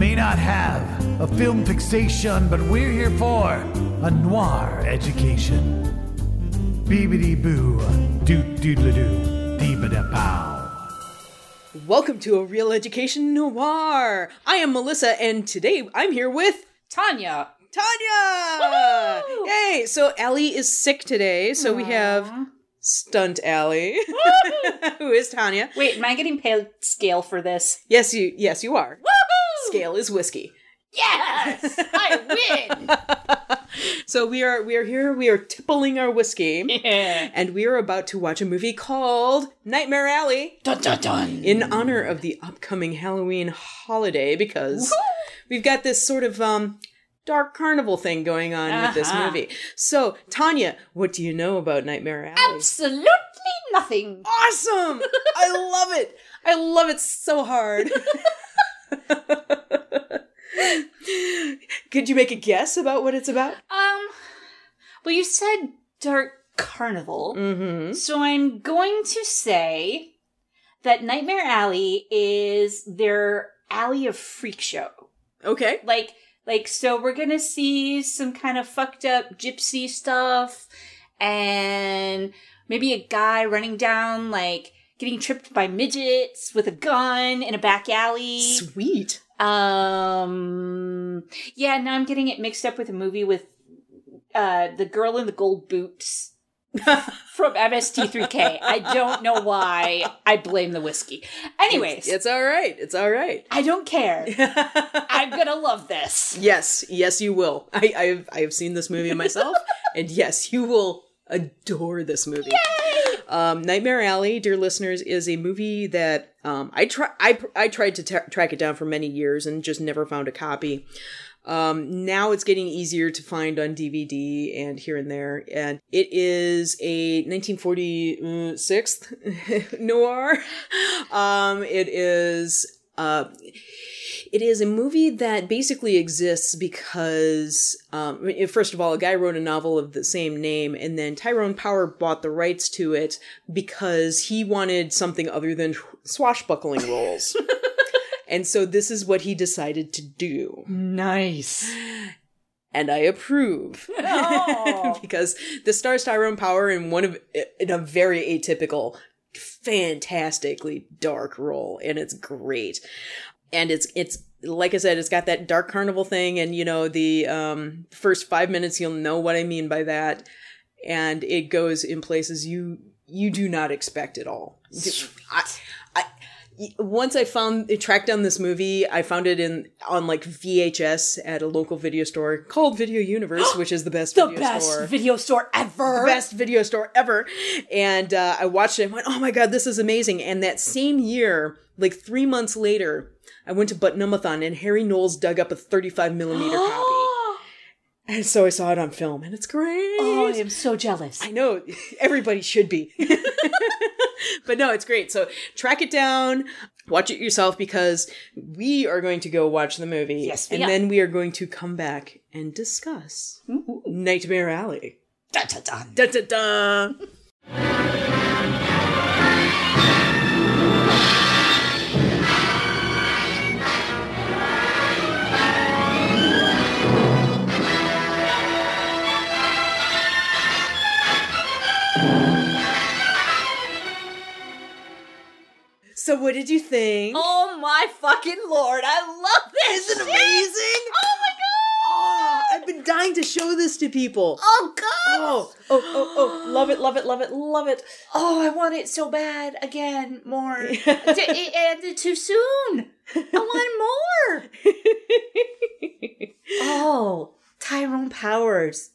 may not have a film fixation, but we're here for a noir education. Beebity boo, doot doodle doo, deebada pow. Welcome to a Reel Education Noir. I am Melissa, and today I'm here with Tanya. Tanya. Woo! Yay! So Allie is sick today, so we have Stunt Allie, who is Tanya. Wait, am I getting paid scale for this? Yes, you. Yes, you are. Woohoo! Scale is whiskey. Yes, I win. So we are we are here. We are tippling our whiskey, yeah. and we are about to watch a movie called Nightmare Alley. Dun dun dun. in honor of the upcoming Halloween holiday because we've got this sort of um dark carnival thing going on with this Uh-huh. movie. So, Tanya, what do you know about Nightmare Alley? Absolutely nothing. awesome! I love it. I love it so hard. Could you make a guess about what it's about? Um, well, you said dark carnival, Mm-hmm. so I'm going to say that Nightmare Alley is their alley of freak show. Okay. like like so we're gonna see some kind of fucked up gypsy stuff and maybe a guy running down like getting tripped by midgets with a gun in a back alley Sweet. Um yeah now i'm getting it mixed up with a movie with uh the girl in the gold boots from mst3k i don't know why i blame the whiskey anyways It's all right. It's all right. i don't care i'm gonna love this Yes, yes, you will. I, I've I've seen this movie myself, and yes, you will adore this movie. Um, Nightmare Alley, dear listeners, is a movie that um, I try I I tried to tra- track it down for many years and just never found a copy. Um, now it's getting easier to find on DVD and here and there, and it is a 1946 noir. Um, it is uh, it is a movie that basically exists because, um, first of all, a guy wrote a novel of the same name, and then Tyrone Power bought the rights to it because he wanted something other than swashbuckling roles. and so this is what he decided to do. Nice. And I approve. Oh. because the stars Tyrone Power in one of in a very atypical, fantastically dark role, and it's great. And it's it's like I said, it's got that dark carnival thing, and you know the um, first five minutes you'll know what I mean by that, and it goes in places you you do not expect at all. I, I, once I found it tracked down this movie, I found it in on like VHS at a local video store called Video Universe, which is the best The video best store video store ever. the best video store ever. And uh, I watched it and went, oh my God, this is amazing. And that same year, like three months later, I went to Butt-Numb-A-Thon and Harry Knowles dug up a 35 millimeter copy. And so I saw it on film and it's great. Oh, I am so jealous. I know everybody should be. but no, it's great. So track it down, watch it yourself because we are going to go watch the movie. Yes, and are. then we are going to come back and discuss Nightmare Alley. Dun, dun, dun. Da da da. So, what did you think? Oh my fucking lord! I love this. Isn't it amazing? Oh my god! Oh, I've been dying to show this to people. Oh god! Oh, oh, oh, oh, love it, love it, love it, love it. Oh, I want it so bad again, more. It ended too soon. I want more. Oh, Tyrone Powers.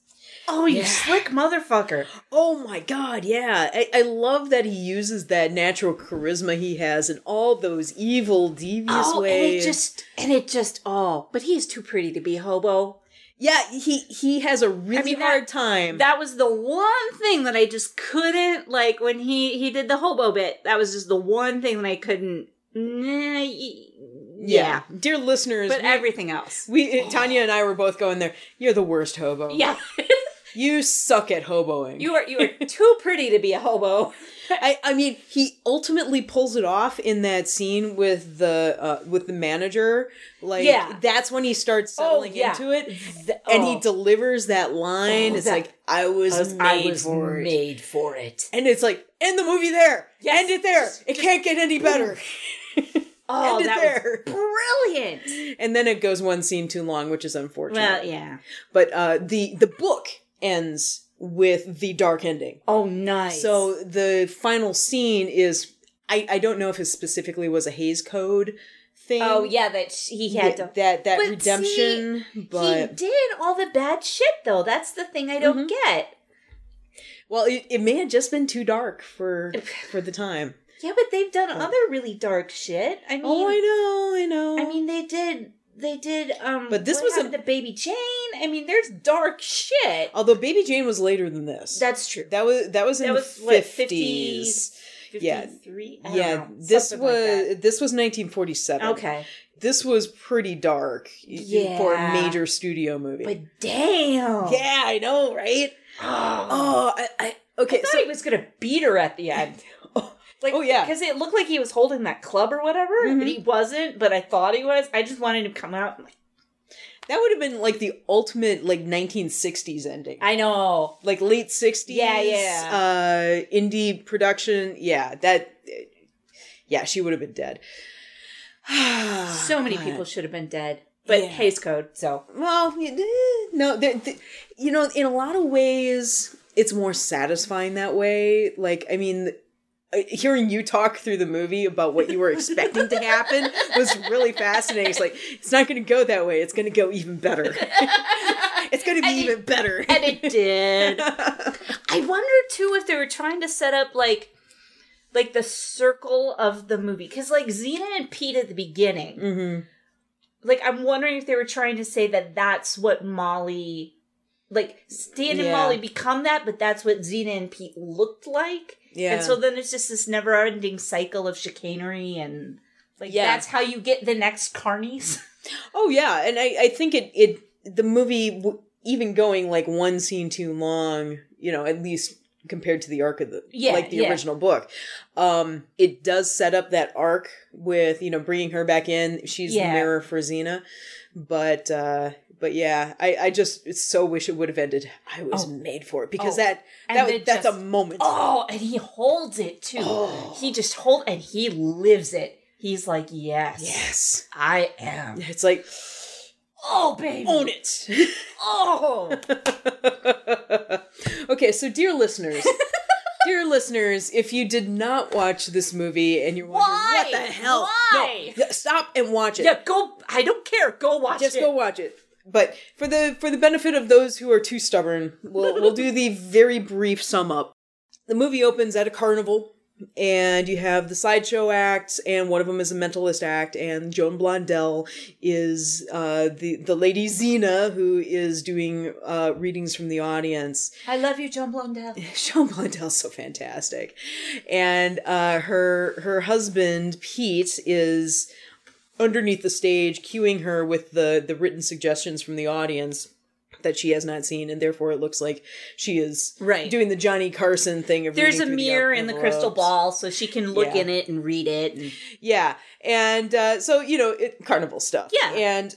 Oh, you Yeah. slick motherfucker. Oh my god, yeah. I, I love that he uses that natural charisma he has in all those evil, devious Oh, and ways. it just and it just oh, but he is too pretty to be hobo. yeah, he he has a really mean, that- hard time. That was the one thing that I just couldn't like when he he did the hobo bit. That was just the one thing that I couldn't. Nah, y- yeah, Dear listeners, but we, everything else. we Tanya and I were both going there. You're the worst hobo. Yeah. You suck at hoboing. You are you are too pretty to be a hobo. I, I mean, he ultimately pulls it off in that scene with the uh, with the manager. Like, Yeah. that's when he starts settling yeah. into it, Th- and he oh. delivers that line. Oh, it's that- like I was, I was, made I was for it, for it. and it's like end the movie there. Yes. End it there. It can't get any better. Oh, End it that there. was brilliant. and then it goes one scene too long, which is unfortunate. Well, yeah. But uh, the the book ends with the dark ending. Oh, nice. So the final scene is I, I don't know if it specifically was a Hays Code thing. oh yeah, that he had that to. that, that But redemption, he but did all the bad shit though. That's the thing I don't mm-hmm. get. well, it, it may have just been too dark for for the time. Yeah, but they've done uh. other really dark shit. I oh, mean, oh, I know, I know. I mean, they did. They did. Um, But this was a- to Baby Jane. I mean, there's dark shit. although Baby Jane was later than this. That's true. that was that was in That the was, what, fifties. yeah. 53? Yeah, know, this something like was this was 1947. okay. this was pretty dark y- for a major studio movie. But damn. yeah, I know, right? Oh, Oh, I, I okay. I thought so he was gonna beat her at the end. Like, Oh, yeah. because it looked like he was holding that club or whatever, Mhm. but he wasn't. But I thought he was. I just wanted him to come out. and, Like, that would have been like the ultimate like 1960s ending. I know. like late 60s Yeah, yeah. uh indie production yeah that yeah she would have been dead So many people should have been dead. But Yeah. Hays Code. So well eh, no there- th- you know in a lot of ways it's more satisfying that way like i mean hearing you talk through the movie about what you were expecting to happen was really fascinating it's like it's not going to go that way it's going to go even better it's going to be And it- even better and it did. I wonder too if they were trying to set up like like the circle of the movie because like Zeena and Pete at the beginning. hmm Like I'm wondering if they were trying to say that that's what Molly. Like Stan and Yeah. Molly become that, but that's what Zeena and Pete looked like. Yeah And so then it's just this never-ending cycle of chicanery and like Yeah. that's how you get the next carnies. Oh yeah, and I I think it it the movie w- even going like one scene too long, you know, at least compared to the arc of the Yeah, like the yeah. original book, um, it does set up that arc with you know bringing her back in. She's Yeah. the mirror for Zeena, but uh but yeah, I I just so wish it would have ended. I was Oh. made for it because Oh. that that then that's a moment. Oh, and he holds it too. Oh. He just hold and he lives it. He's like, yes, Yes, I am. it's like Oh, baby, own it. Oh, okay, so dear listeners, dear listeners, if you did not watch this movie and you're wondering Why? what the hell, Why? no, stop and watch it. yeah. Go. I don't care. Go watch Just it. Just go watch it. But for the for the benefit of those who are too stubborn, we'll we'll do the very brief sum up. The movie opens at a carnival, and you have the sideshow acts, and one of them is a mentalist act, and Joan Blondell is uh, the the lady Zeena who is doing uh, readings from the audience. I love you, Joan Blondell. Joan Blondell's so fantastic, and uh, her her husband Pete is underneath the stage, cueing her with the the written suggestions from the audience that she has not seen, and therefore it looks like she is Right. doing the Johnny Carson thing of There's a mirror in the crystal ball, so she can look Yeah. in it and read it. And Yeah, and uh, so you know, it, carnival stuff. Yeah. and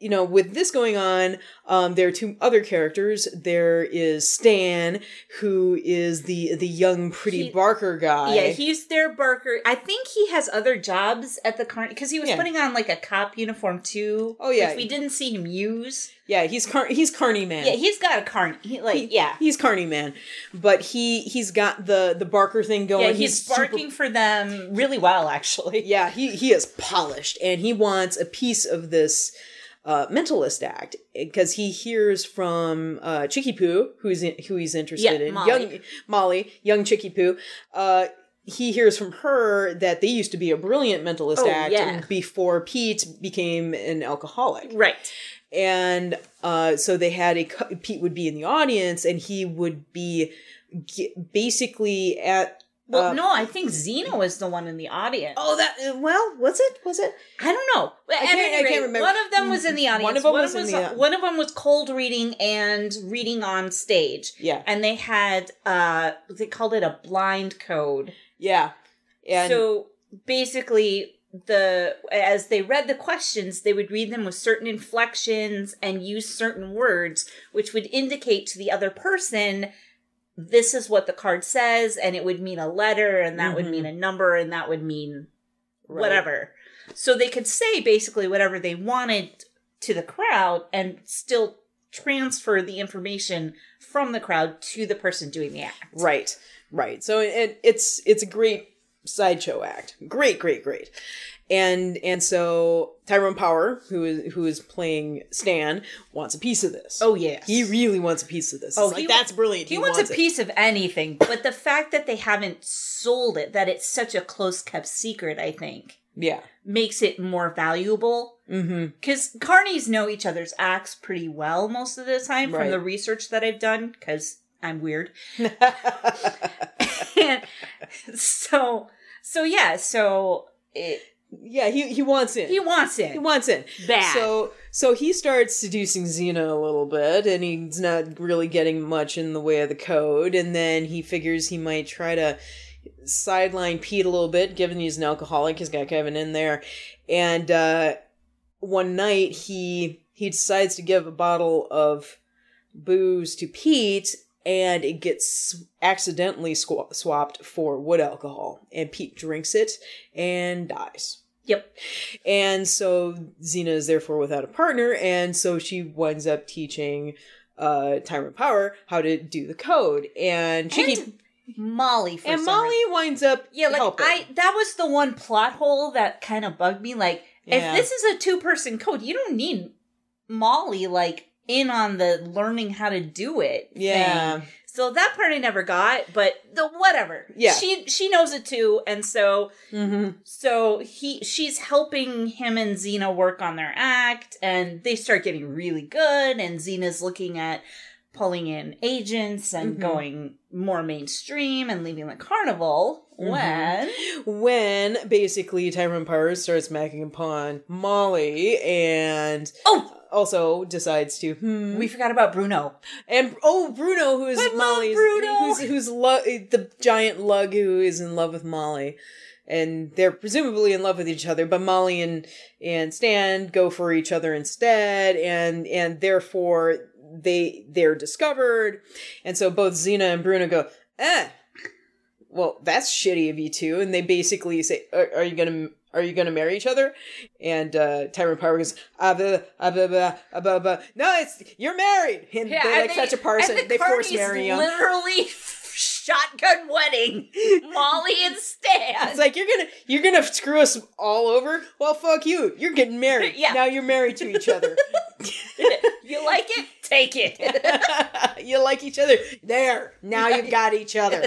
you know, with this going on, um, there are two other characters. There is Stan, who is the the young, pretty He- Barker guy. yeah, he's their Barker. I think he has other jobs at the car because he was Yeah. putting on like a cop uniform too. Oh, yeah. we didn't see him use. yeah, he's car- he's Carney man. Yeah, he's got a car. He, like, He- yeah, he's Carney man, but he he's got the the Barker thing going. yeah, he's, super- barking for them really well, actually. yeah, he he is polished, and he wants a piece of this uh, mentalist act because he hears from uh, Chicky Poo, who's in, who he's interested Yeah, in, Molly. young Molly, young Chicky Poo. Uh, he hears from her that they used to be a brilliant mentalist Oh, act yeah. before Pete became an alcoholic. Right. and uh, so they had a Pete would be in the audience, and he would be basically at Well, Uh, no, I think Zeena was the one in the audience. Oh, that uh, well, was it? Was it? I don't know. I at can't- any I can't rate, remember. One of them was in the audience. One of them was in the- one of them was cold reading and reading on stage. Yeah, And they had uh they called it a blind code. yeah. And so basically the as they read the questions they would read them with certain inflections and use certain words which would indicate to the other person this is what the card says and it would mean a letter and that would Mhm. mean a number and that would mean Right. whatever so they could say basically whatever they wanted to the crowd and still transfer the information from the crowd to the person doing the act Right, right. So it, it's it's a great sideshow act. Great, great, great. And and so Tyrone Power, who is who is playing Stan, wants a piece of this. oh yeah, he really wants a piece of this. Oh, like that's brilliant. He, wants, a it. piece of anything, but the fact that they haven't sold it, that it's such a close kept secret, I think, Yeah. makes it more valuable. Mm-hmm. Because carnies know each other's acts pretty well most of the time Right. from the research that I've done, because I'm weird. and so, so yeah, so it, yeah. He he wants in. he wants it He wants in. bad. So so he starts seducing Zeena a little bit, and he's not really getting much in the way of the code. And then he figures he might try to sideline Pete a little bit, given he's an alcoholic. He's got Kevin in there, and uh, one night he he decides to give a bottle of booze to Pete. And it gets accidentally swa- swapped for wood alcohol, and Pete drinks it and dies. yep. And so Zeena is therefore without a partner, and so she winds up teaching uh Tyrant Power how to do the code. And she keep, And Molly for and Molly reason. winds up Yeah, like helping. I that was the one plot hole that kind of bugged me. Like, Yeah. if this is a two person code, you don't need Molly like in on the learning how to do it. Yeah. thing. So that part I never got, but the whatever. Yeah. She she knows it too, and so hmm so he she's helping him and Zeena work on their act, and they start getting really good, and Zeena's looking at pulling in agents and Mhm. going more mainstream and leaving the carnival when When basically Tyrone Power starts macking upon Molly and oh also decides to hmm, we forgot about Bruno. and oh Bruno who is I Molly's Bruno. who's who's lo- the giant lug who is in love with Molly and they're presumably in love with each other but Molly and and Stan go for each other instead and and therefore they they're discovered and so both Zeena and Bruno go eh well that's shitty of you two and they basically say are, are you gonna are you gonna marry each other and uh Tyrant Power goes ah, blah, ah, blah, blah, ah, blah, blah. no it's you're married and they like such a person and the they force marry him Literally shotgun wedding Molly and Stan. It's like you're gonna you're gonna screw us all over. Well, fuck you. You're getting married. Yeah. Now you're married to each other. you like it? Take it. you like each other. There. Now you've got each other.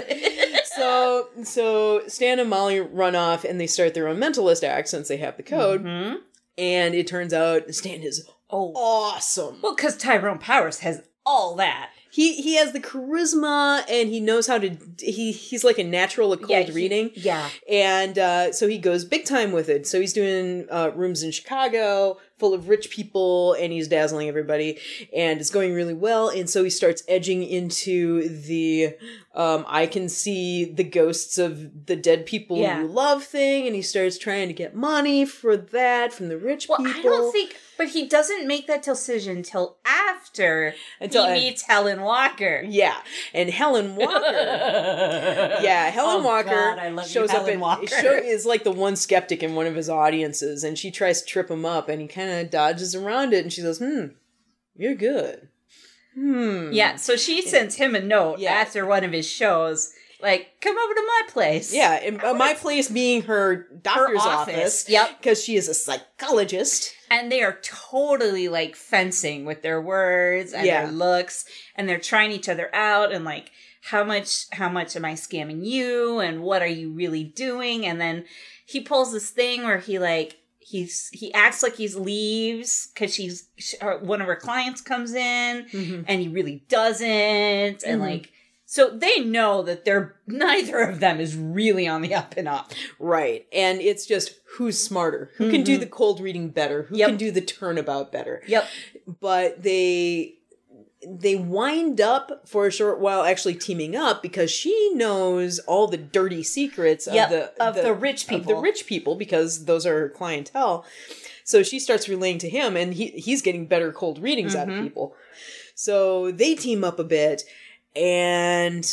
So so Stan and Molly run off and they start their own mentalist act since they have the code. Mhm. And it turns out Stan is Oh, awesome. well, because Tyrone Powers has all that. He he has the charisma and he knows how to he he's like a natural at cold he- reading. Yeah. and uh, so he goes big time with it. So he's doing uh, rooms in Chicago full of rich people, and he's dazzling everybody, and it's going really well. And so he starts edging into the um, I can see the ghosts of the dead people Yeah. you love thing, and he starts trying to get money for that from the rich Well, people. I don't think, but he doesn't make that decision until after Until- he meets Helen Walker. Yeah, and Helen Walker. Yeah, Helen Oh, Walker God, I love you, shows up Helen and Walker. show, is like the one skeptic in one of his audiences, and she tries to trip him up, and he kind of dodges around it, and she goes, "Hmm, you're good." Hmm. Yeah, so she sends him a note Yeah. after one of his shows, like, "Come over to my place." Yeah, and uh, my place being her her doctor's office. office. Yep, Because she is a psychologist. and they are totally like fencing with their words and Yeah. their looks, and they're trying each other out, and like, how much, how much am I scamming you, and what are you really doing? And then he pulls this thing where he like. He's he acts like he's leaves because she's sh- or one of her clients comes in Mhm. and he really doesn't and Mhm. like So they know that they're neither of them is really on the up and up. Right. And it's just who's smarter, who can do the cold reading better, who Mm-hmm. Yep. can do the turnabout better. Yep. But they they wind up for a short while actually teaming up because she knows all the dirty secrets Yep, of the of the rich of the rich people because those are her clientele. So she starts relaying to him and he he's getting better cold readings out Mm-hmm. of people. So they team up a bit and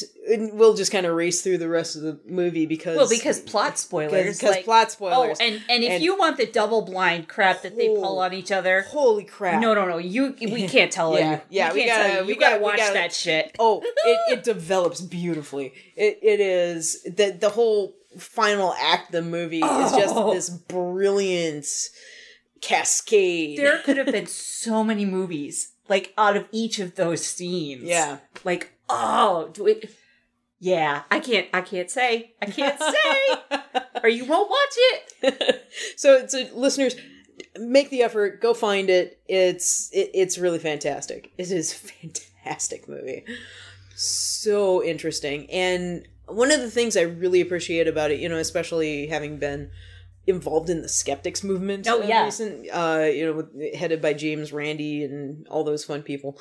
we'll just kind of race through the rest of the movie because Well, because plot spoilers. because like- oh, plot spoilers. Oh, and and if And- you want the double blind crap that they pull Oh. on each other, holy crap. no, no, no, you we can't tell Yeah, you. yeah, we we gotta- you. we You gotta gotta- we watch gotta- that shit. Oh, it, it develops beautifully. It it is the the whole final act of the movie is just Oh. this brilliant cascade. There could have been so many movies like out of each of those scenes. yeah. Like, oh, do it. Yeah, I can't. I can't say. I can't say, or you won't watch it. so so listeners make the effort go find it it's it, it's really fantastic it is a fantastic movie so interesting and one of the things i really appreciate about it you know especially having been involved in the skeptics movement Oh, yeah. recent uh you know with, headed by james randi and all those fun people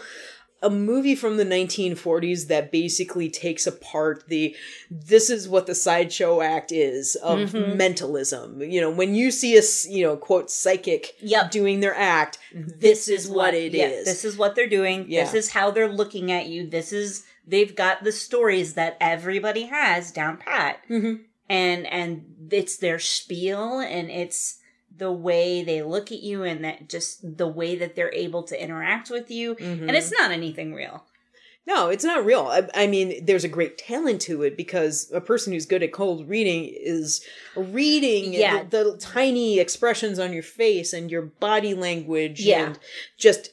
a movie from the 1940s that basically takes apart the this is what the sideshow act is of Mm-hmm. mentalism you know when you see a you know quote psychic Yep. doing their act this is what it is. yeah, This is what they're doing. This is how they're looking at you. This is they've got the stories that everybody has down pat, Mhm. and and it's their spiel, and it's the way they look at you, and that just the way that they're able to interact with you, Mm-hmm. and it's not anything real. no it's not real I, I mean there's a great talent to it because a person who's good at cold reading is reading Yeah. the, the tiny expressions on your face and your body language Yeah. and just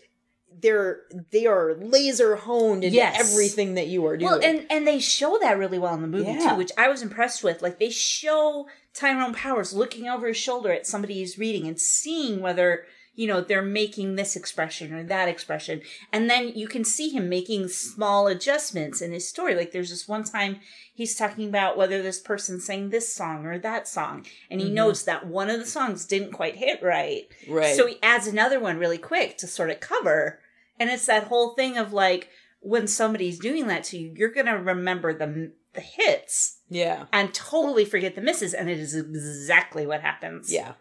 they're they are laser honed into Yes. everything that you are doing Well, and and they show that really well in the movie Yeah. too, which I was impressed with. Like they show Tyrone Powers looking over his shoulder at somebody he's reading and seeing whether you know they're making this expression or that expression, and then you can see him making small adjustments in his story. Like there's this one time he's talking about whether this person sang this song or that song, and he mm-hmm. knows that one of the songs didn't quite hit right, right. So he adds another one really quick to sort of cover. And it's that whole thing of like when somebody's doing that to you, you're going to remember the the hits yeah and totally forget the misses and it is exactly what happens. yeah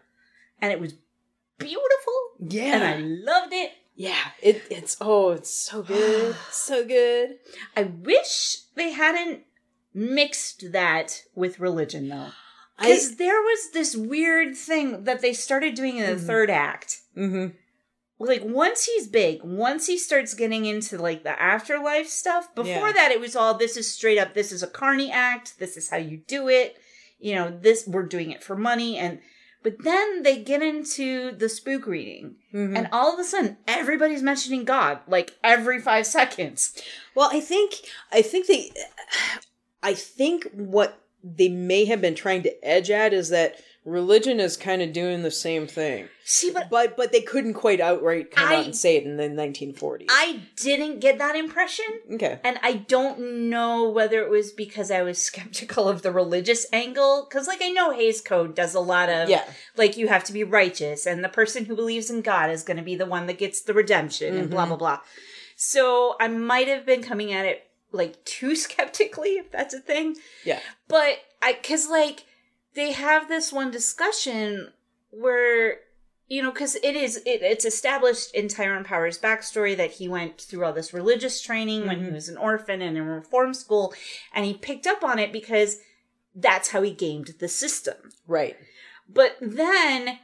And it was beautiful yeah and I loved it. yeah it, it's oh it's so good so good I wish they hadn't mixed that with religion though. Cuz there was this weird thing that they started doing in the Mhm. third act. hmm like once he's big, once he starts getting into like the afterlife stuff, before Yeah. that it was all this is straight up this is a carny act, this is how you do it. You know, this we're doing it for money and but then they get into the spook reading Mhm. and all of a sudden everybody's mentioning God like every 5 seconds. Well, I think I think they I think what they may have been trying to edge at is that religion is kind of doing the same thing. See, but But but they couldn't quite outright come I- out and say it in the 1940s. I didn't get that impression. okay. And I don't know whether it was because I was skeptical of the religious angle. Because, like, I know Hays Code does a lot of, Yeah. like, you have to be righteous, and the person who believes in God is going to be the one that gets the redemption, and blah, mm-hmm. blah, blah. So I might have been coming at it, like, too skeptically, if that's a thing. Yeah. But I, because, like, they have this one discussion where you know, because it is it, it's established in Tyrone Power's backstory that he went through all this religious training when he mm-hmm. was an orphan and in reform school, and he picked up on it because that's how he gamed the system. Right. But then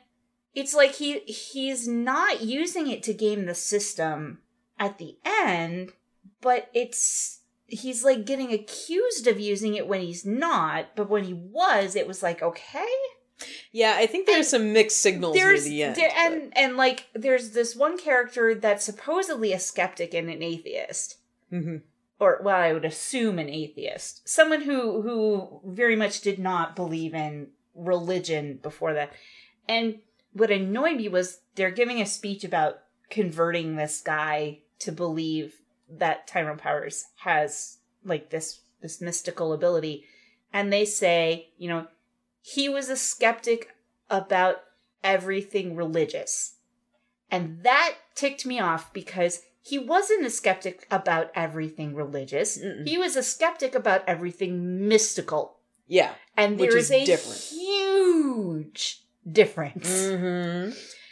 it's like he he's not using it to game the system at the end, but it's he's like getting accused of using it when he's not, but when he was, it was like okay Yeah, I think there's some mixed signals near the end. there, and and like there's this one character that's supposedly a skeptic and an atheist Mhm. or well i would assume an atheist someone who who very much did not believe in religion before that and what annoyed me was they're giving a speech about converting this guy to believe that tyrone powers has like this this mystical ability, and they say, you know, he was a skeptic about everything religious. And that ticked me off because he wasn't a skeptic about everything religious. Mm-mm. He was a skeptic about everything mystical. Yeah. And Which there is is a different. huge difference. Mm-hmm.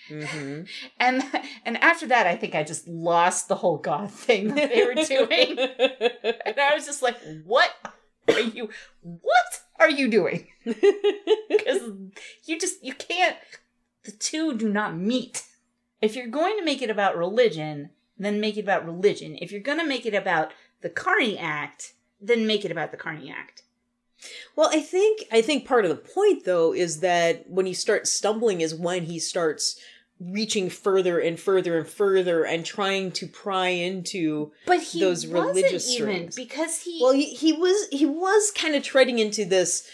Mm-hmm. And and after that I think I just lost the whole God thing that they were doing. and I was just like, what are you what are you doing? Because you just you can't the two do not meet. If you're going to make it about religion, then make it about religion. If you're gonna make it about the Carney Act, then make it about the Carney Act. Well, I think I think part of the point though is that when he starts stumbling is when he starts reaching further and further and further and trying to pry into But he Those wasn't religious even strings. because he well he, he was he was kind of treading into this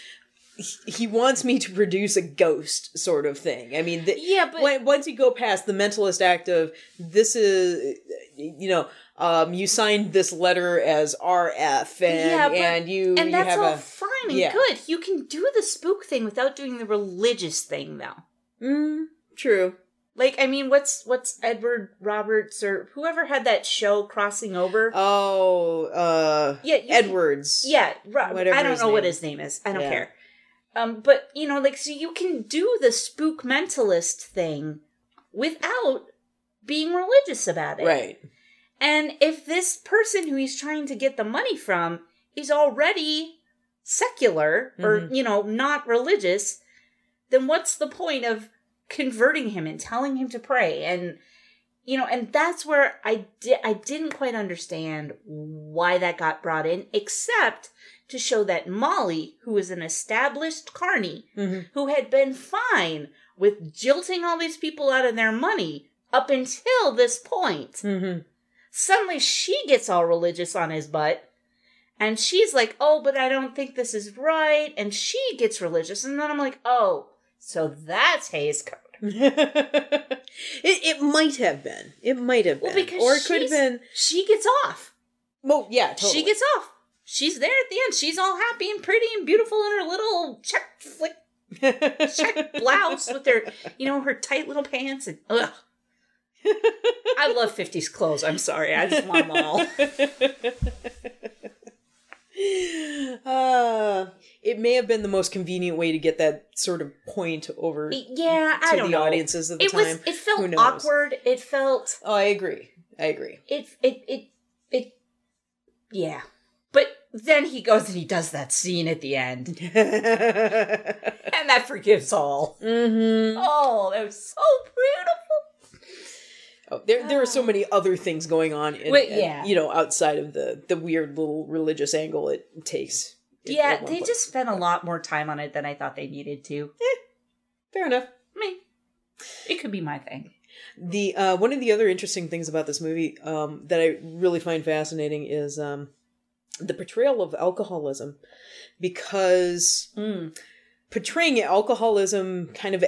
he- wants me to produce a ghost sort of thing i mean the, Yeah, but when, once you go past the mentalist act of this is you know um you signed this letter as rf and Yeah, but- and you and you that's have all a fine and yeah. good. You can do the spook thing without doing the religious thing, though. mm, true Like, I mean, what's what's Edward Roberts or whoever had that show crossing over? oh uh yeah, you edwards yeah, Ro- whatever I don't know what his name is. I don't Yeah. care. Um, but you know, like, so you can do the spook mentalist thing without being religious about it, right And if this person who he's trying to get the money from is already secular or, Mhm. you know, not religious, then what's the point of converting him and telling him to pray? And, you know, and that's where I, di- I didn't quite understand why that got brought in, except to show that Molly, who is an established carney, Mhm. who had been fine with jilting all these people out of their money up until this point, mm-hmm. suddenly she gets all religious on his butt. And she's like, oh, but I don't think this is right. And she gets religious. And then I'm like, oh, so that's Hays Code. it it might have been. It might have been. Well, because or it could have been. She gets off. Well, yeah, totally. She gets off. She's there at the end. She's all happy and pretty and beautiful in her little check flick check blouse with her, you know, her tight little pants and ugh. I love 50s clothes. I'm sorry. I just want them all. Uh, it may have been the most convenient way to get that sort of point over Yeah, to I don't the know. audiences at the it time. was it felt awkward. It felt Oh, I agree. I agree. it it it it yeah. But then he goes and he does that scene at the end. mm-hmm. And that forgives all. Oh, that was so beautiful. Oh, there, there are so many other things going on. In, Wait, yeah. you know, outside of the the weird little religious angle it takes. Yeah, they point. just spent a lot more time on it than I thought they needed to. fair enough. me it could be my thing. The uh, one of the other interesting things about this movie um, that I really find fascinating is um, the portrayal of alcoholism, because portraying alcoholism kind of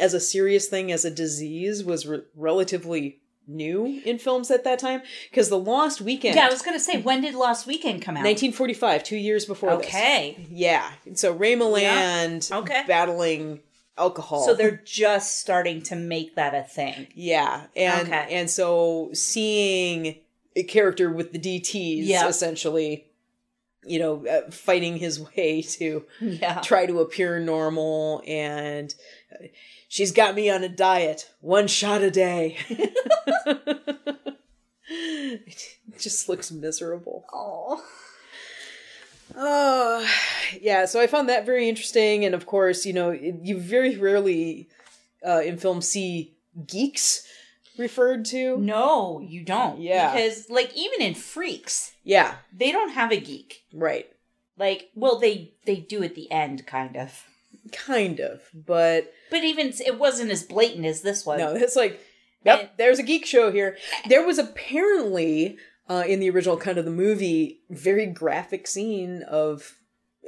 as a serious thing, as a disease, was re- relatively new in films at that time. Because The Lost Weekend, Yeah, I was gonna say, when did Lost Weekend come out? 1945, two years before this. Okay. Yeah, so Ray Milland Okay. battling alcohol. So they're just starting to make that a thing. Yeah, and Okay. and so seeing a character with the DTS Yeah. essentially, you know, uh, fighting his way to Yeah. try to appear normal, and uh, she's got me on a diet, one shot a day. it just looks miserable. Oh. Oh, yeah. So I found that very interesting, and of course, you know, you very rarely uh, in film see geeks referred to. No, you don't. Yeah. Because, like, even in Freaks, Yeah, they don't have a geek. right. Like, well, they they do at the end, kind of. Kind of, but But even it wasn't as blatant as this one. no, it's like, yep, And- there's a geek show here. There was apparently uh, in the original kind of the movie very graphic scene of.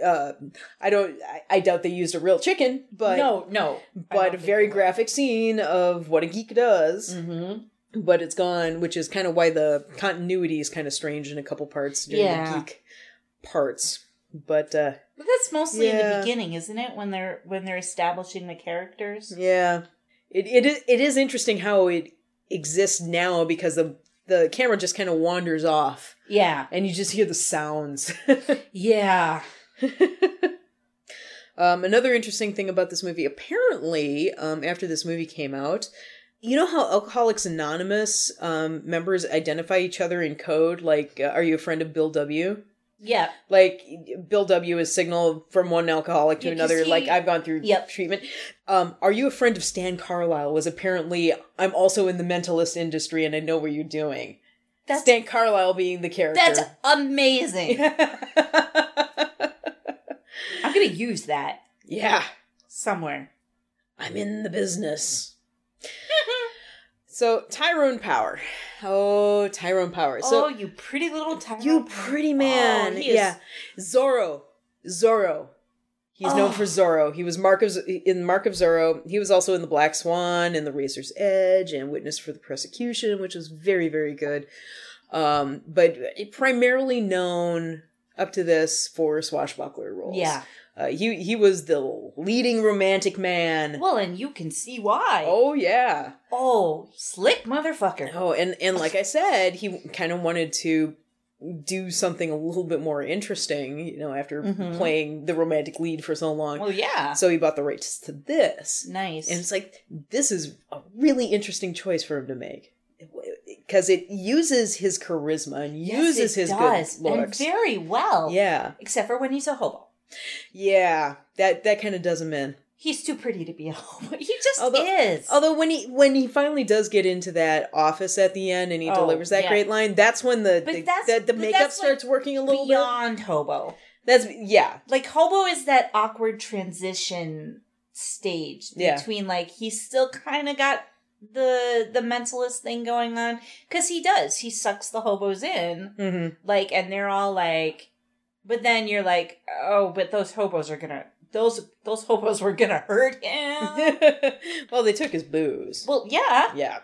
Uh, I don't. I, I doubt they used a real chicken, but no, no. but a very graphic scene of what a geek does. Mm-hmm. but it's gone, which is kind of why the continuity is kind of strange in a couple parts during Yeah. the geek parts. But uh But that's mostly in the beginning, isn't it? When they're when they're establishing the characters. yeah, it it is, it is interesting how it exists now because the the camera just kind of wanders off Yeah. and you just hear the sounds. Yeah. Um, another interesting thing about this movie, apparently, um, after this movie came out, you know how Alcoholics Anonymous um, members identify each other in code? Like, uh, are you a friend of Bill W? Yeah. Like, Bill W is signal from one alcoholic to Yeah, another. he- like, I've gone through Yep. treatment. Um, are you a friend of Stan Carlisle? Was apparently, I'm also in the mentalist industry and I know what you're doing. That's Stan Carlisle being the character. that's amazing. I'm gonna use that yeah. somewhere. I'm in the business. so Tyrone Power. Oh, Tyrone Power. So oh, you pretty little Tyrone. you pretty man. Oh, he is- yeah. Zorro. Zorro. He's known Oh. for Zorro. He was Mark of in Mark of Zorro. He was also in The Black Swan and The Razor's Edge and Witness for the Prosecution, which was very very good. Um, but primarily known up to this for swashbuckler roles. Yeah. Uh, he he was the leading romantic man. Well, and you can see why. Oh yeah. Oh, slick motherfucker. Oh, and and like I said, he kind of wanted to do something a little bit more interesting, you know, after Mhm. playing the romantic lead for so long. Well, yeah. So he bought the rights to this. nice. And it's like this is a really interesting choice for him to make. Because it uses his charisma and uses his does, good looks. and very well. yeah. Except for when he's a hobo. Yeah. That that kind of does him in. He's too pretty to be a hobo. He just Although- is. Although when he when he finally does get into that office at the end and he Oh, delivers that yeah. great line, that's when the But the, that's- the, the makeup that's, like, starts working a little bit. beyond hobo. That's yeah, Like hobo is that awkward transition stage Yeah. between like he's still kind of got the the mentalist thing going on because he does he sucks the hobos in hmm like and they're all like but then you're like oh but those hobos are gonna those those hobos were gonna hurt him well, they took his booze. well yeah Yeah.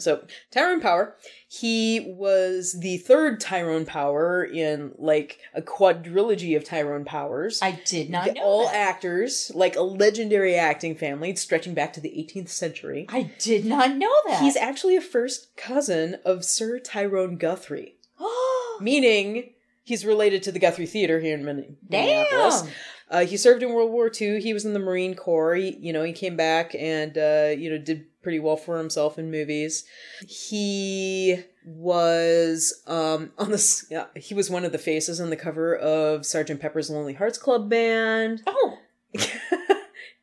So Tyrone Power, he was the third Tyrone Power in like a quadrilogy of Tyrone Powers. i did not know all that. actors, like a legendary acting family, stretching back to the 18th century. i did not know that He's actually a first cousin of Sir Tyrone Guthrie, meaning he's related to the Guthrie Theater here in Min- Minneapolis. Uh, he served in World War II. He was in the Marine Corps. He, you know, he came back and uh, you know did pretty well for himself in movies. He was um, on the uh, he was one of the faces on the cover of Sergeant Pepper's Lonely Hearts Club Band. oh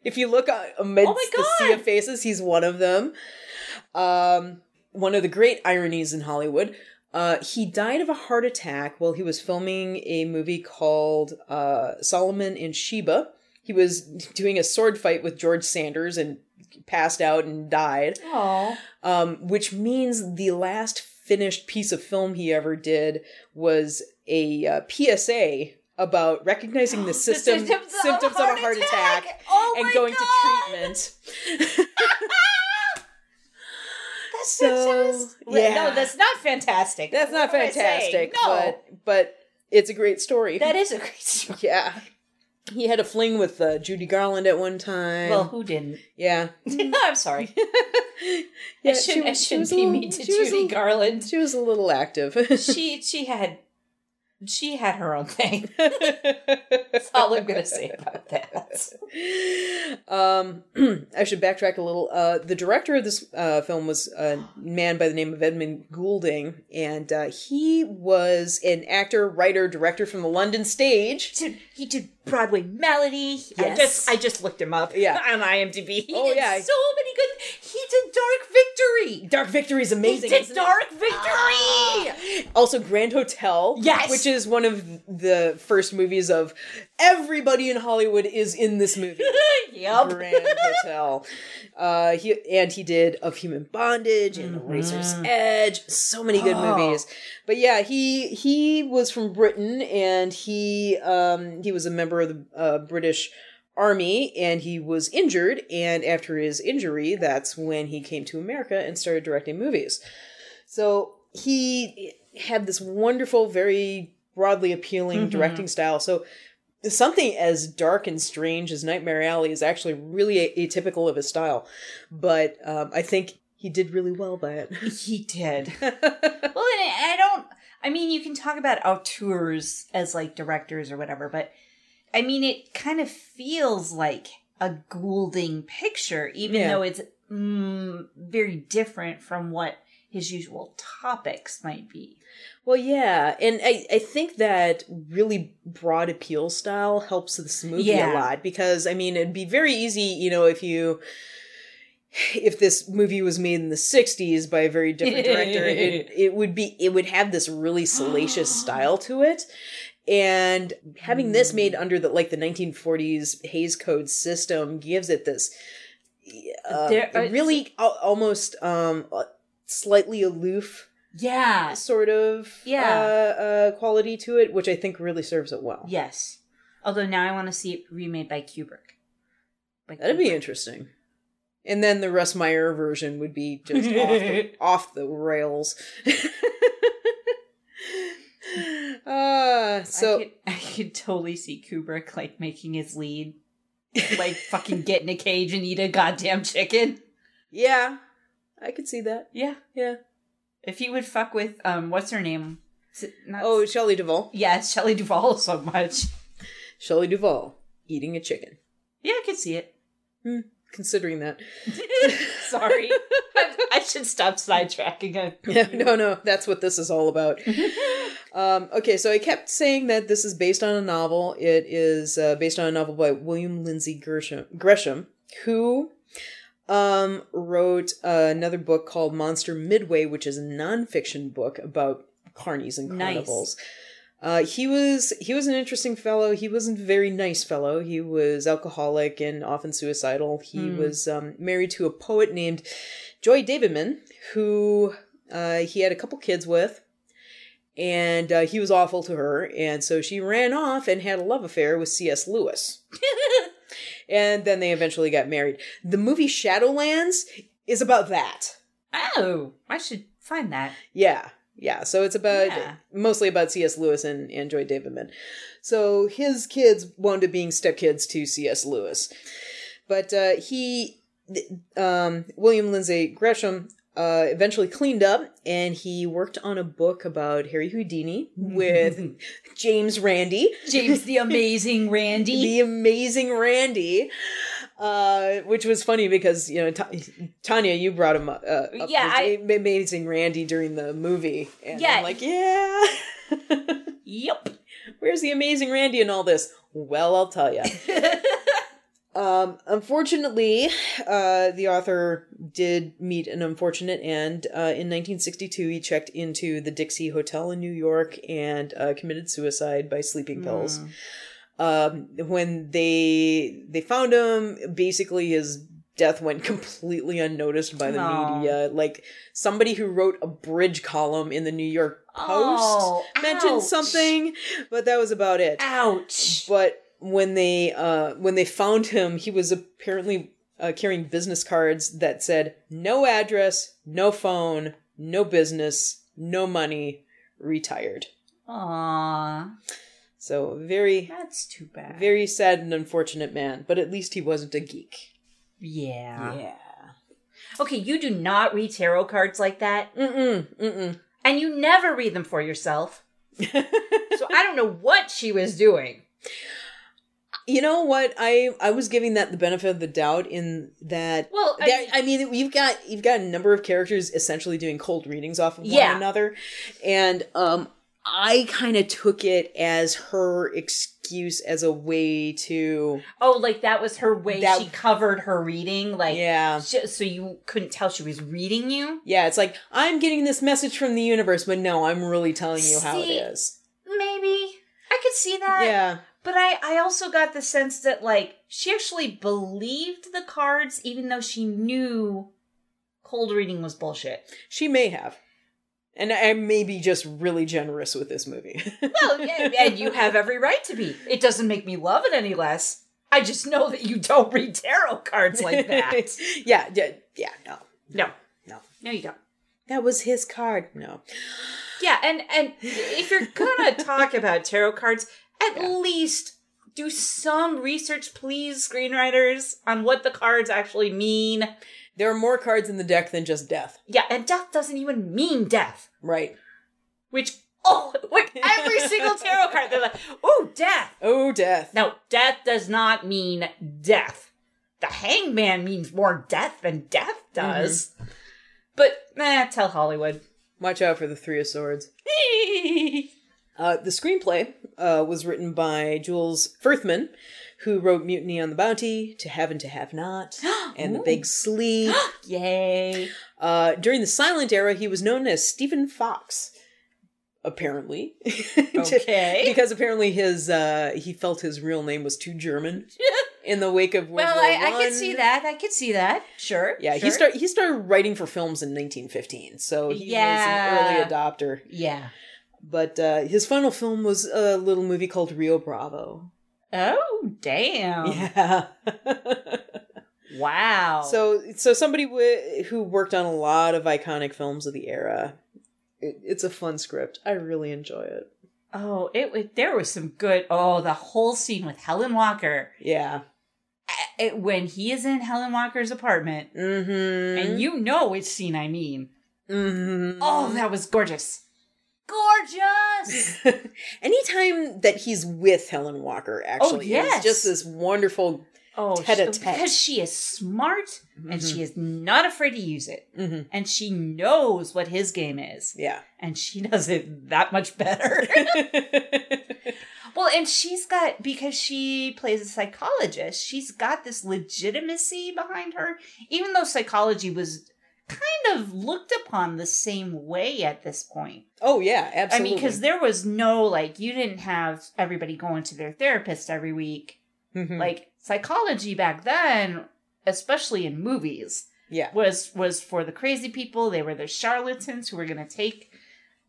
if you look uh, amidst Oh the sea of faces, he's one of them. Um, one of the great ironies in Hollywood. Uh, he died of a heart attack while he was filming a movie called uh, Solomon and Sheba. He was doing a sword fight with George Sanders and passed out and died, oh um, which means the last finished piece of film he ever did was a uh, PSA about recognizing the system symptoms of a symptoms of a heart heart attack. attack, Oh and going God. to treatment. So, yeah. no, that's not fantastic. That's not What saying? fantastic, No, but but it's a great story. that is a great story. yeah. He had a fling with uh, Judy Garland at one time. Well, who didn't? yeah. I'm sorry. yeah I shouldn't, I was- shouldn't be little- mean to Judy a- Garland. She was a little active. She she had she had her own thing. That's all I'm gonna say about that. um, I should backtrack a little. Uh, the director of this uh, film was a man by the name of Edmund Goulding, and uh, he was an actor, writer, director from the London stage. He did, he did Broadway Melody. I Yes. just I just looked him up. Yeah. on IMDb. He Oh, yeah. so many good. He did Dark Victory. Dark Victory is amazing. he did isn't it? Dark Victory. Also, Grand Hotel. Yes! Which is one of the first movies of everybody in Hollywood is in this movie. yep. Grand Hotel. Uh, he and he did Of Human Bondage and The Razor's Edge. So many good Mm-hmm. Oh. movies. But yeah, he he was from Britain and he um he was a member of the uh, British Army and he was injured. And after his injury, that's when he came to America and started directing movies. So he had this wonderful, very broadly appealing Mhm. directing style. So something as dark and strange as Nightmare Alley is actually really atypical of his style. But um, I think he did really well by it. He did. well, I don't. I mean, you can talk about auteurs as like directors or whatever, but I mean, it kind of feels like a Goulding picture, even Yeah. though it's mm, very different from what his usual topics might be. Well, yeah, and I, I think that really broad appeal style helps this movie Yeah. a lot because I mean it'd be very easy, you know, if you if this movie was made in the 60s by a very different director, it, it would be it would have this really salacious style to it. And having this made under the like the 1940s Hays Code system gives it this uh, There really al- almost um slightly aloof Yeah. sort of Yeah. uh, uh, quality to it, which I think really serves it well. Yes. Although now I want to see it remade by Kubrick. By That'd be interesting. And then the Russ Meyer version would be just off, the, off the rails. uh, so I could, I could totally see Kubrick like making his lead, like fucking get in a cage and eat a goddamn chicken. yeah, I could see that. Yeah, Yeah. if he would fuck with um, what's her name? Not- Oh, Shelley Duvall. yeah, Shelley Duvall so much. Shelley Duvall eating a chicken. Yeah, I could see it. Considering that. Sorry, I, should stop sidetracking. Yeah, no, no, that's what this is all about. Um, okay, so I kept saying that this is based on a novel. It is uh, based on a novel by William Lindsay Gresham, Gresham who um, wrote uh, another book called Monster Midway, which is a nonfiction book about carnies and Nice. carnivals. Uh, he was he was an interesting fellow. He wasn't a very nice fellow. He was alcoholic and often suicidal. He Hmm. was um, married to a poet named Joy Davidman, who uh, he had a couple kids with, and uh, he was awful to her, and so she ran off and had a love affair with C.S. Lewis. and then they eventually got married. The movie Shadowlands is about that. Oh, I should find that. Yeah. Yeah. So it's about Yeah. mostly about C.S. Lewis and, and Joy Davidman. So his kids wound up being stepkids to C.S. Lewis. But uh, he, um, William Lindsay Gresham, uh, eventually cleaned up and he worked on a book about Harry Houdini with James Randi. James the Amazing Randi. The amazing Randi, uh, which was funny because you know Ta- Tanya, you brought him up, uh, up Yeah, I- amazing Randi during the movie, and Yeah. I'm like, yeah, yep. where's the amazing Randi in all this? Well, I'll tell you. Um, unfortunately, uh, the author did meet an unfortunate end. Uh, in 1962, he checked into the Dixie Hotel in New York and uh, committed suicide by sleeping pills. Um, when they they found him, basically his death went completely unnoticed by the media. Like somebody who wrote a bridge column in the New York Post Oh, mentioned ouch. something, but that was about it Ouch. but when they uh when they found him he was apparently uh, carrying business cards that said no address no phone no business no money retired Aw, so very that's too bad. very sad and unfortunate man but at least he wasn't a geek yeah. yeah Okay, you do not read tarot cards like that, mm-mm mm-mm and you never read them for yourself. so I don't know what she was doing. You know what i i was giving that the benefit of the doubt in that Well, I mean- I mean, you've got you've got a number of characters essentially doing cold readings off of Yeah. one another, and um, I kind of took it as her excuse as a way to Oh, like that was her way. That- she covered her reading, like yeah sh- so you couldn't tell she was reading you. yeah. It's like I'm getting this message from the universe, but no, I'm really telling you how it is. Maybe I could see that. Yeah, But I, I also got the sense that like she actually believed the cards, even though she knew cold reading was bullshit. she may have, and I may be just really generous with this movie. Well, yeah, and you have every right to be. It doesn't make me love it any less. I just know that you don't read tarot cards like that. yeah, yeah, yeah. No, no, no. no, you don't. That was his card. No. Yeah, and and if you're gonna talk about tarot cards, at Yeah. least do some research, please, screenwriters, on what the cards actually mean. There are more cards in the deck than just death. Yeah, and death doesn't even mean death. Right. Which oh, like every single tarot card, they're like, oh, death. Oh, death. No, death does not mean death. The hangman means more death than death does. Mm-hmm. But nah, tell Hollywood. Watch out for the Three of Swords. Uh, the screenplay uh, was written by Jules Furthman, who wrote Mutiny on the Bounty, To Have and To Have Not, and The Big Sleep. Yay. Uh, during the silent era, he was known as Stephen Fox. Apparently, Okay. because apparently his uh, he felt his real name was too German in the wake of World well, War I, I could see that. I could see that. Sure. Yeah, sure. he start he started writing for films in 1915, so he Yeah. was an early adopter. Yeah. But uh, his final film was a little movie called Rio Bravo. Oh, damn. Yeah. Wow. so so somebody w- who worked on a lot of iconic films of the era. It, it's a fun script. I really enjoy it. oh, it, it there was some good. Oh, the whole scene with Helen Walker Yeah. It, when he is in Helen Walker's apartment, Mm-hmm. and you know which scene I mean. Mm-hmm. Oh, that was gorgeous. Gorgeous. Anytime that he's with Helen Walker, actually, yes. is just this wonderful. Oh, Tete-a-tete. because she is smart and she is not afraid to use it, Mhm. and she knows what his game is, Yeah. and she does it that much better. well, and she's got because she plays a psychologist, she's got this legitimacy behind her, even though psychology was kind of looked upon the same way at this point. oh yeah, absolutely. I mean, because there was no like you didn't have everybody going to their therapist every week. Mhm. Like psychology back then, especially in movies, yeah, was was for the crazy people. They were the charlatans who were going to take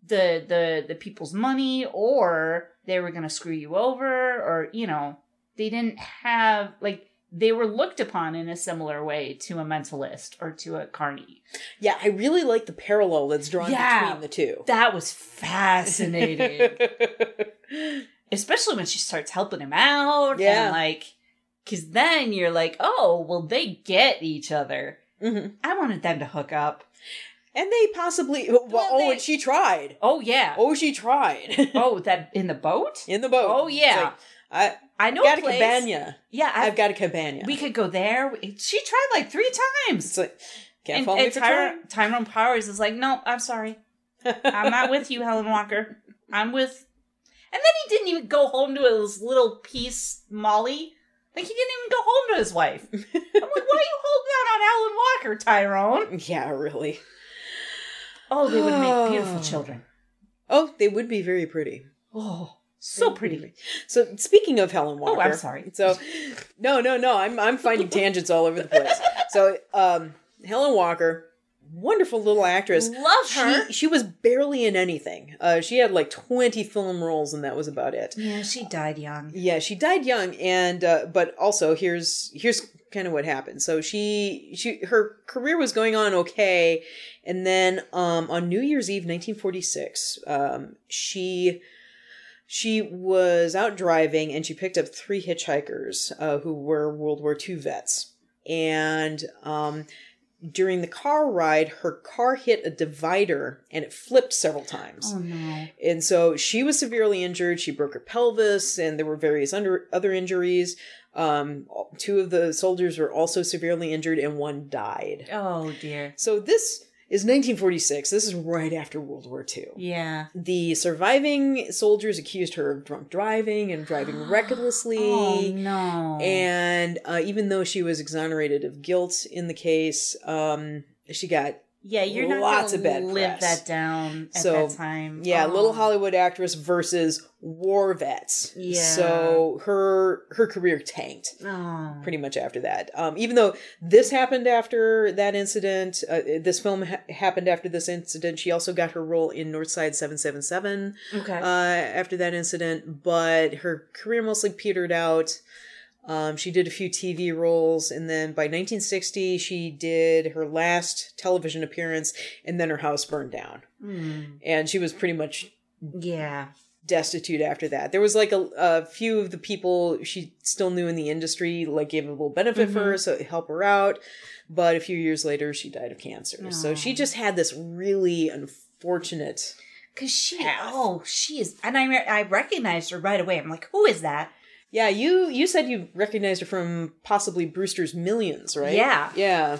the the the people's money, or they were going to screw you over, or you know, they didn't have like they were looked upon in a similar way to a mentalist or to a carney. yeah. I really like the parallel that's drawn Yeah. between the two. That was fascinating. especially when she starts helping him out Yeah. and like because then you're like oh well they get each other hmm i wanted them to hook up And they possibly. Well, Well, oh, they- and she tried. oh yeah Oh, she tried. oh that in the boat in the boat. Oh, yeah. Like, i I know I've got a place cabana. yeah I've, I've got a cabana. we could go there she tried like three times It's like can't and, follow me and for Tyra- tyrone powers is like no i'm sorry i'm not with you helen walker i'm with and then he didn't even go home to his little piece molly like he didn't even go home to his wife I'm like, why are you holding out on Alan Walker, Tyrone? Yeah, really. Oh, they would make beautiful children. Oh, they would be very pretty. Oh, so pretty. So speaking of Helen Walker, Oh, I'm sorry. So no, no, no. I'm I'm finding tangents all over the place. So um, Helen Walker, wonderful little actress. Love her. She she was barely in anything. Uh, she had like 20 film roles, and that was about it. Yeah, she died young. Yeah, she died young, and uh, but also here's here's kind of what happened. So she she her career was going on okay, and then um, on New Year's Eve, 1946, um, she she was out driving and she picked up three hitchhikers uh, who were World War II vets, and um, during the car ride, her car hit a divider and it flipped several times. Oh no. And so she was severely injured. She broke her pelvis, and there were various under, other injuries. Um, two of the soldiers were also severely injured, and one died. Oh dear. So this is 1946. This is right after World War II. Yeah. The surviving soldiers accused her of drunk driving and driving recklessly. Oh no. And uh, even though she was exonerated of guilt in the case, um, she got yeah, you're not lots gonna of bad live press. that down at So, that time. Yeah, Oh. little Hollywood actress versus war vets. Yeah. So her her career tanked Oh. pretty much after that. Um, even though this happened after that incident, uh, this film ha- happened after this incident. She also got her role in Northside Seven Seven Seven Okay. uh, after that incident, but her career mostly petered out. Um, she did a few TV roles, and then by 1960, she did her last television appearance, and then her house burned down. And she was pretty much Yeah. destitute after that. There was like a, a few of the people she still knew in the industry, like gave a little benefit for her, so it helped her out. But a few years later, she died of cancer. So she just had this really unfortunate. Cause she, Path. oh, she is, and I, I recognized her right away. I'm like, who is that? Yeah, you you said you recognized her from possibly Brewster's Millions, right? Yeah. yeah,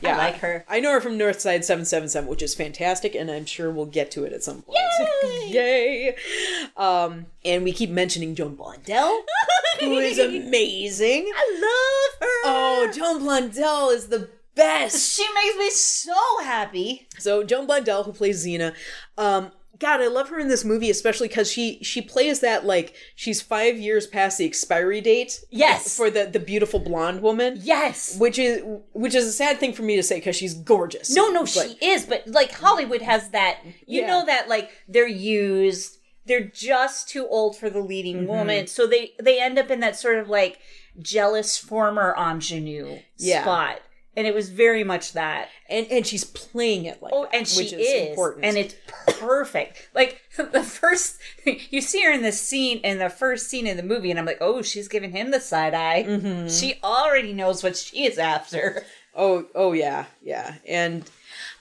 yeah. I like her. I know her from Northside Seven Seven Seven, which is fantastic, and I'm sure we'll get to it at some point. Yay! Yay! Um, and we keep mentioning Joan Blondell, who is amazing. I love her. Oh, Joan Blondell is the best. she makes me so happy. So Joan Blondell, who plays Zeena, um, God, I love her in this movie, especially because she she plays that like she's five years past the expiry date. Yes. for the the beautiful blonde woman. Yes. which is which is a sad thing for me to say because she's gorgeous. No, no, But- she is, but like Hollywood has that. You Yeah. know that like they're used. They're just too old for the leading Mm-hmm. woman, so they they end up in that sort of like jealous former ingenue Yeah. spot, and it was very much that. and and she's playing it like Oh, that, and she which is, important. and it's perfect. Like the first, you see her in the scene in the first scene in the movie, and I'm like, oh, she's giving him the side eye. Mm-hmm. She already knows what she is after. Oh, oh yeah, yeah, and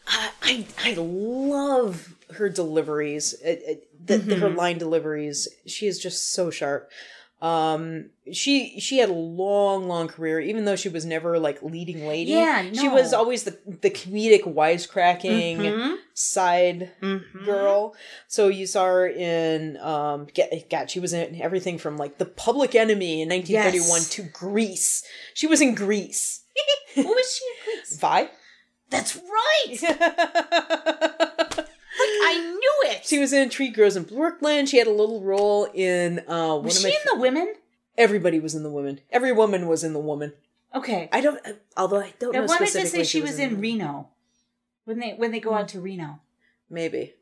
I, I, I love her deliveries. It, it, the- Mm-hmm. her line deliveries. She is just so sharp. Um, she she had a long, long career. Even though she was never like leading lady, Yeah, she was always the the comedic wisecracking Mm-hmm. side girl. So you saw her in um, get, God, she was in everything from like The Public Enemy in 1931 Yes. to Grease. She was in Grease. What was she in Grease? Vi. That's right. I knew it. She was in Tree Grows in Brooklyn. She had a little role in uh, one was she in the women? Everybody was in the woman. Every woman was in the woman. Okay. I don't. Although I don't I know. wanted to say she was in the- Reno when they when they go out to Reno. Maybe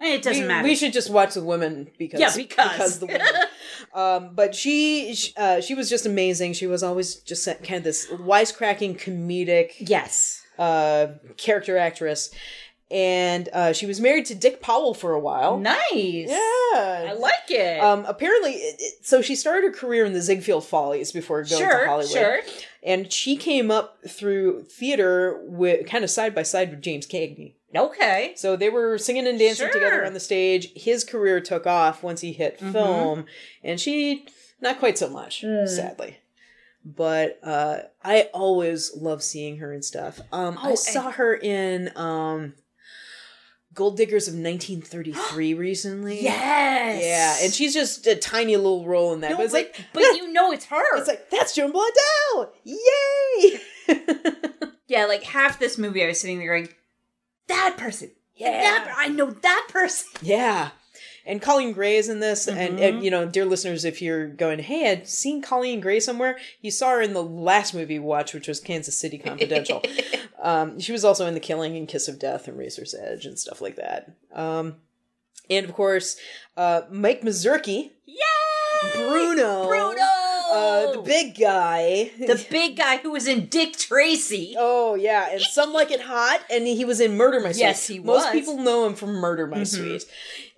It doesn't we, matter. we should just watch the women because Yeah, because. the women. um, but she sh- uh, she was just amazing. She was always just kind of this wisecracking comedic yes. uh, character actress, and uh, she was married to Dick Powell for a while. Nice. Yeah, I like it. Um, apparently, it, it- so she started her career in the Ziegfeld Follies before going sure. to Hollywood. Sure. And she came up through theater with kind of side by side with James Cagney. Okay. So they were singing and dancing Sure. together on the stage. His career took off once he hit Mm-hmm. film, and she not quite so much, Mm. sadly. But uh, I always love seeing her and stuff. Um, I Oh, saw her in um, Gold Diggers of 1933 recently. Yes. Yeah, and she's just a tiny little role in that. No, but it's but, like, but you know it's her. it's like that's Joan Blondell. Yay! yeah, like half this movie, I was sitting there going, "That person, yeah, that, I know that person." yeah. And Coleen Gray is in this, and, Mm-hmm. and you know, dear listeners, if you're going, hey, I'd seen Coleen Gray somewhere, you saw her in the last movie we watched, which was Kansas City Confidential. um, she was also in The Killing and Kiss of Death and Razor's Edge and stuff like that. Um, and of course, uh, Mike Mazurki, Yay! Bruno, Bruno, uh, the big guy, the big guy who was in Dick Tracy. Oh yeah, and some like it hot, and he was in Murder My Sweet. Yes, he Most was. people know him from Murder My Sweet,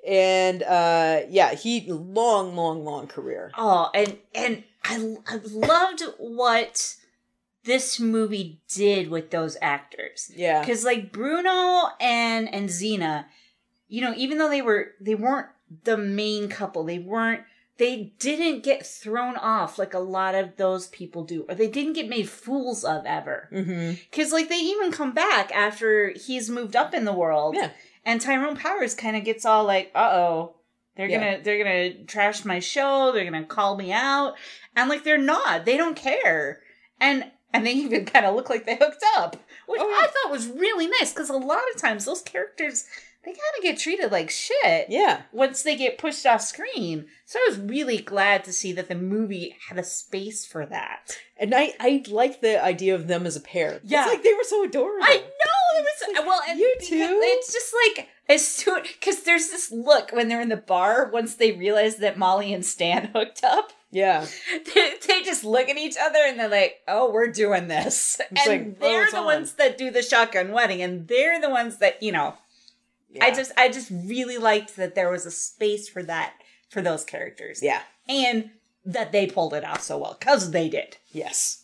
and uh, yeah, he long, long, long career. Oh, and and I I loved what this movie did with those actors. Yeah, because like Bruno and and Zeena, you know, even though they were they weren't the main couple, they weren't they didn't get thrown off like a lot of those people do, or they didn't get made fools of ever. mm-hmm. Because like they even come back after he's moved up in the world, Yeah. And Tyrone Powers kind of gets all like, "Uh oh." They're Yeah. gonna they're gonna trash my show. They're gonna call me out, and like they're not. They don't care, and and they even kind of look like they hooked up, which Oh. I thought was really nice because a lot of times those characters they kind of get treated like shit yeah, once they get pushed off screen. So I was really glad to see that the movie had a space for that. and I I like the idea of them as a pair. Yeah. it's like they were so adorable. I know it was well, and You too? It's just like as soon because there's this look when they're in the bar once they realize that Molly and Stan hooked up. Yeah. they, they just look at each other and they're like, "Oh, we're doing this," and like, oh, they're it's the on. ones that do the shotgun wedding, and they're the ones that you know. I just, I just really liked that there was a space for that for those characters, Yeah. and that they pulled it off so well because they did. Yes.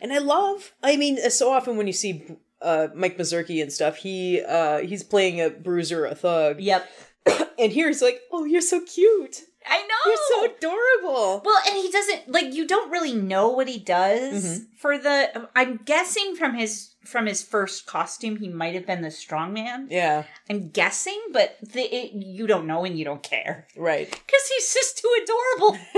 And I love I mean, so often when you see uh Mike Mazurki and stuff, he uh he's playing a bruiser, a thug. Yep, And here he's like, Oh, you're so cute. I know. You're so adorable. Well, and he doesn't like you don't really know what he does Mm-hmm. for the I'm guessing from his from his first costume he might have been the strongman. Yeah. I'm guessing, but the, it, you don't know and you don't care Right. cuz he's just too adorable.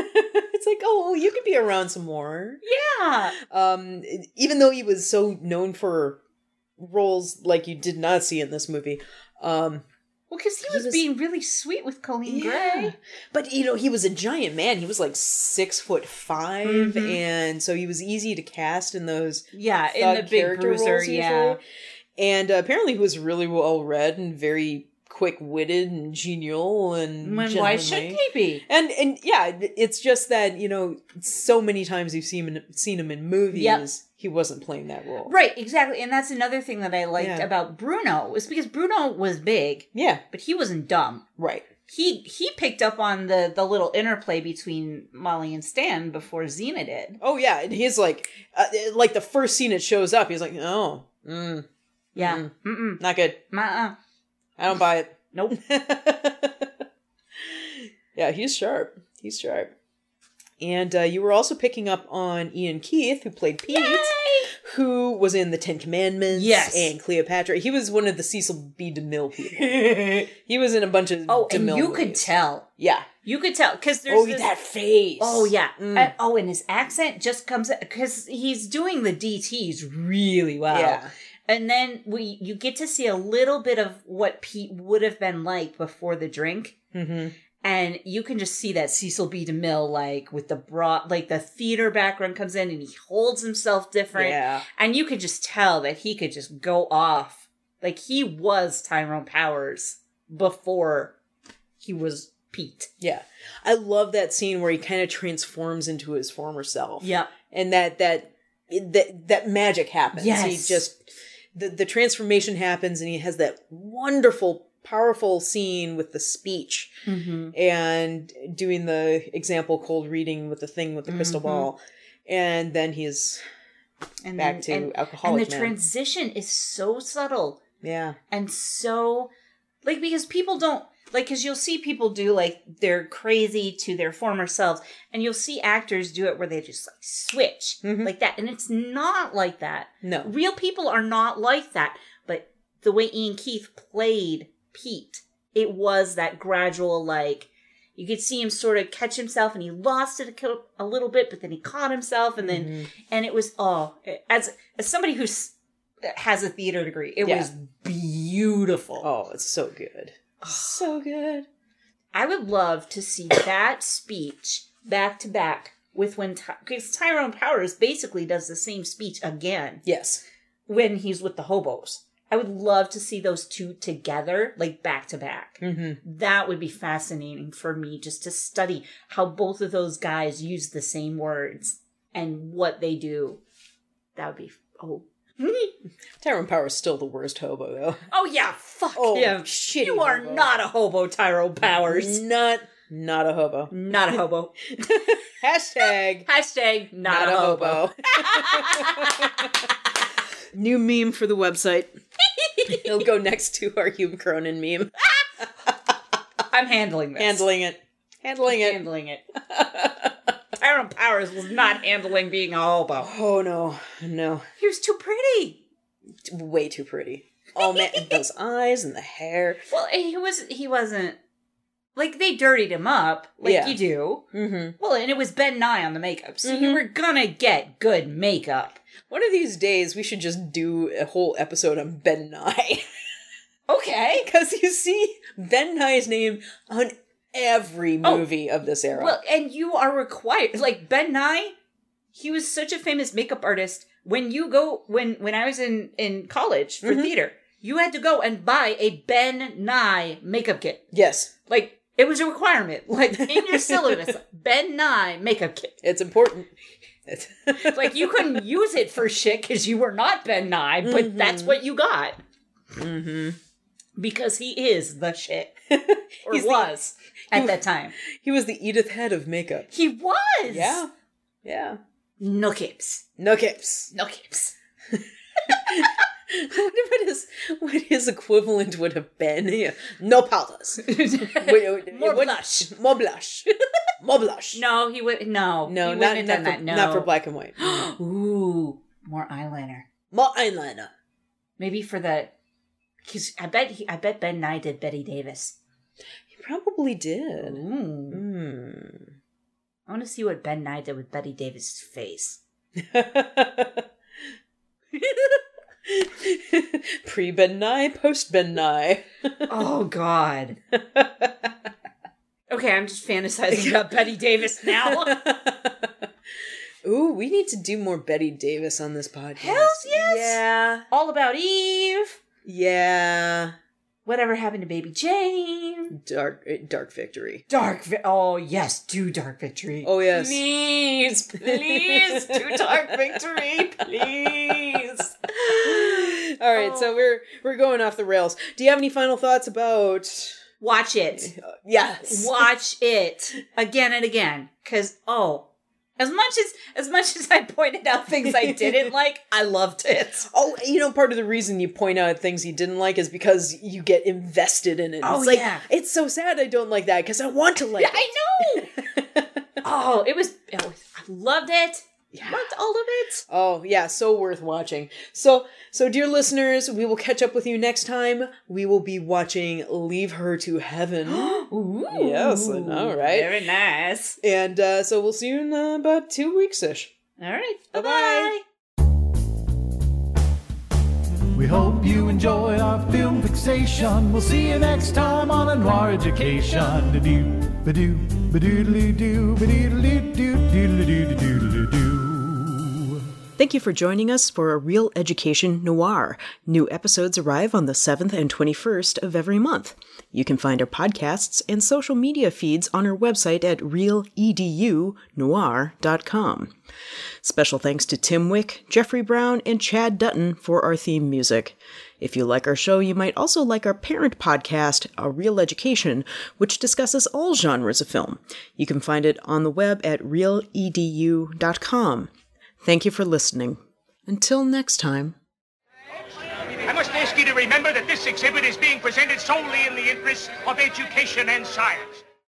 it's like, oh, you could be around some more. yeah. Um, even though he was so known for roles like you did not see in this movie. Um, Well, cuz he, He was, was- being really sweet with Coleen Gray. But you know, he was a giant man. He was like six foot 5 Mhm. and so he was easy to cast in those Yeah, in the big bruiser, roles yeah. usually. And uh, apparently, he was really well read and very quick witted and genial and When why should gentlemanly. he be? And and yeah, it's just that you know, so many times you've seen him, seen him in movies, Yep. He wasn't playing that role. Right, exactly. And that's another thing that I liked Yeah. about Bruno was because Bruno was big, Yeah, but he wasn't dumb. right. he he picked up on the the little interplay between Molly and Stan before Zeena did. Oh yeah, and he's like, uh, like the first scene it shows up, he's like, oh, mm, Yeah. Mm. Mm-mm. not good. Uh-uh. I don't buy it. Nope. yeah, he's sharp. He's sharp. And uh, you were also picking up on Ian Keith, who played Pete, who was in the Ten Commandments Yes. and Cleopatra. He was one of the Cecil B. DeMille people. he was in a bunch of Oh, DeMille and you could tell. Yeah. You could tell because there's Oh, this- that face. Oh yeah. Mm. Oh, and his accent just comes because he's doing the DTs really well. Yeah. And then we you get to see a little bit of what Pete would have been like before the drink. Mm-hmm. And you can just see that Cecil B. DeMille, like with the broad, like the theater background comes in and he holds himself different. Yeah. And you could just tell that he could just go off. Like he was Tyrone Powers before he was Pete. Yeah. I love that scene where he kind of transforms into his former self. Yeah. and that that that that magic happens. Yes. He just the the transformation happens, and he has that wonderful, powerful scene with the speech Mm-hmm. and doing the example cold reading with the thing with the crystal Mhm. ball, and then he's And back then- to and, alcoholic and the man. transition is so subtle yeah, and so like because people don't like because you'll see people do like they're crazy to their former selves and you'll see actors do it where they just like switch Mhm. like that and it's not like that no, real people are not like that but the way ian keith played it was that gradual like you could see him sort of catch himself and he lost it a, a little bit but then he caught himself and then Mhm. and it was oh as as somebody who's has a theater degree it Yeah. was beautiful oh, it's so good, so good. i would love to see that speech back to back with when because tyrone powers basically does the same speech again Yes, when he's with the hobos i would love to see those two together like back to back hmm that would be fascinating for me just to study how both of those guys use the same words and what they do that would be oh Tyrone Power's still the worst hobo though. Oh yeah, fuck Oh, him. shitty You are hobo. not a hobo, Tyrone Powers. Not not a hobo. Not a hobo. Hashtag Hashtag not, a, hobo. New meme for the website. It'll go next to our Hume Cronyn meme. I'm handling this. Handling it. Handling it. handling it. Tyrone Powers was not handling being a hobo. Oh no. No. He was too pretty. Way too pretty. Oh man, those eyes and the hair. Well, he was. He wasn't. Like they dirtied him up, like Yeah. you do. Mm-hmm. Well, and it was Ben Nye on the makeup, so you were gonna get good makeup. One of these days, we should just do a whole episode on Ben Nye. Okay. Because you see Ben Nye's name on every Oh. movie of this era. Well, and you are required. Like Ben Nye, he was such a famous makeup artist. When you go, when when I was in in college for Mhm. theater, you had to go and buy a Ben Nye makeup kit. yes. Like it was a requirement. Like in your syllabus, Ben Nye makeup kit. It's important. Like you couldn't use it for shit because you were not Ben Nye, but that's what you got. Mm-hmm. Because he is the shit, or He's the- was at that time. he was the Edith Head of makeup. He was. Yeah. Yeah. No capes. No capes. No what what his what his equivalent would have been? Yeah. No powders. More blush. More blush. More blush. No, he would. No, No, he not, not, for, that. No, not for black and white. Ooh, more eyeliner. More eyeliner. Maybe for the. Because I bet he, I bet Ben Nye did Bette Davis. He probably did. Ooh. Hmm. I want to see what Ben Nye did with Bette Davis's face. Pre Ben Nye, post Ben Nye. Oh God. okay, I'm just fantasizing about Bette Davis now. Ooh, we need to do more Bette Davis on this podcast. Hells yes! Yeah. All about Eve. Yeah. Whatever happened to Baby Jane? Dark eh, Dark Victory. Dark. Vi- oh yes, do Dark Victory. Oh yes. Please, please, do Dark Victory, please. All right, so oh. we're we're going off the rails. Do you have any final thoughts about Watch it. Uh, yes. Watch it again and again. Cause oh, as much as as much as I pointed out things I didn't like, I loved it. Oh, you know, part of the reason you point out things you didn't like is because you get invested in it. Oh, it's like, yeah. it's so sad I don't like that because I want to like Yeah, it. I know. oh, it was, it was. I loved it. Yeah. All of it. Oh, yeah, so worth watching. So, so dear listeners, we will catch up with you next time. We will be watching Leave Her to Heaven. Ooh. Yes, I know, right? Very nice. and uh, so we'll see you in uh, about two weeks ish. All right. Bye-bye. Bye-bye. We hope you enjoy our film fixation. We'll see you next time on Noir Education. Thank you for joining us for a Reel Education Noir. New episodes arrive on the 7th and 21st of every month. You can find our podcasts and social media feeds on our website at reeledunoir.com. Special thanks to Tim Wick, Jeffrey Brown, and Chad Dutton for our theme music. If you like our show, you might also like our parent podcast, A Reel Education, which discusses all genres of film. You can find it on the web at reeledu.com. Thank you for listening. Until next time. You to remember that this exhibit is being presented solely in the interest of education and science.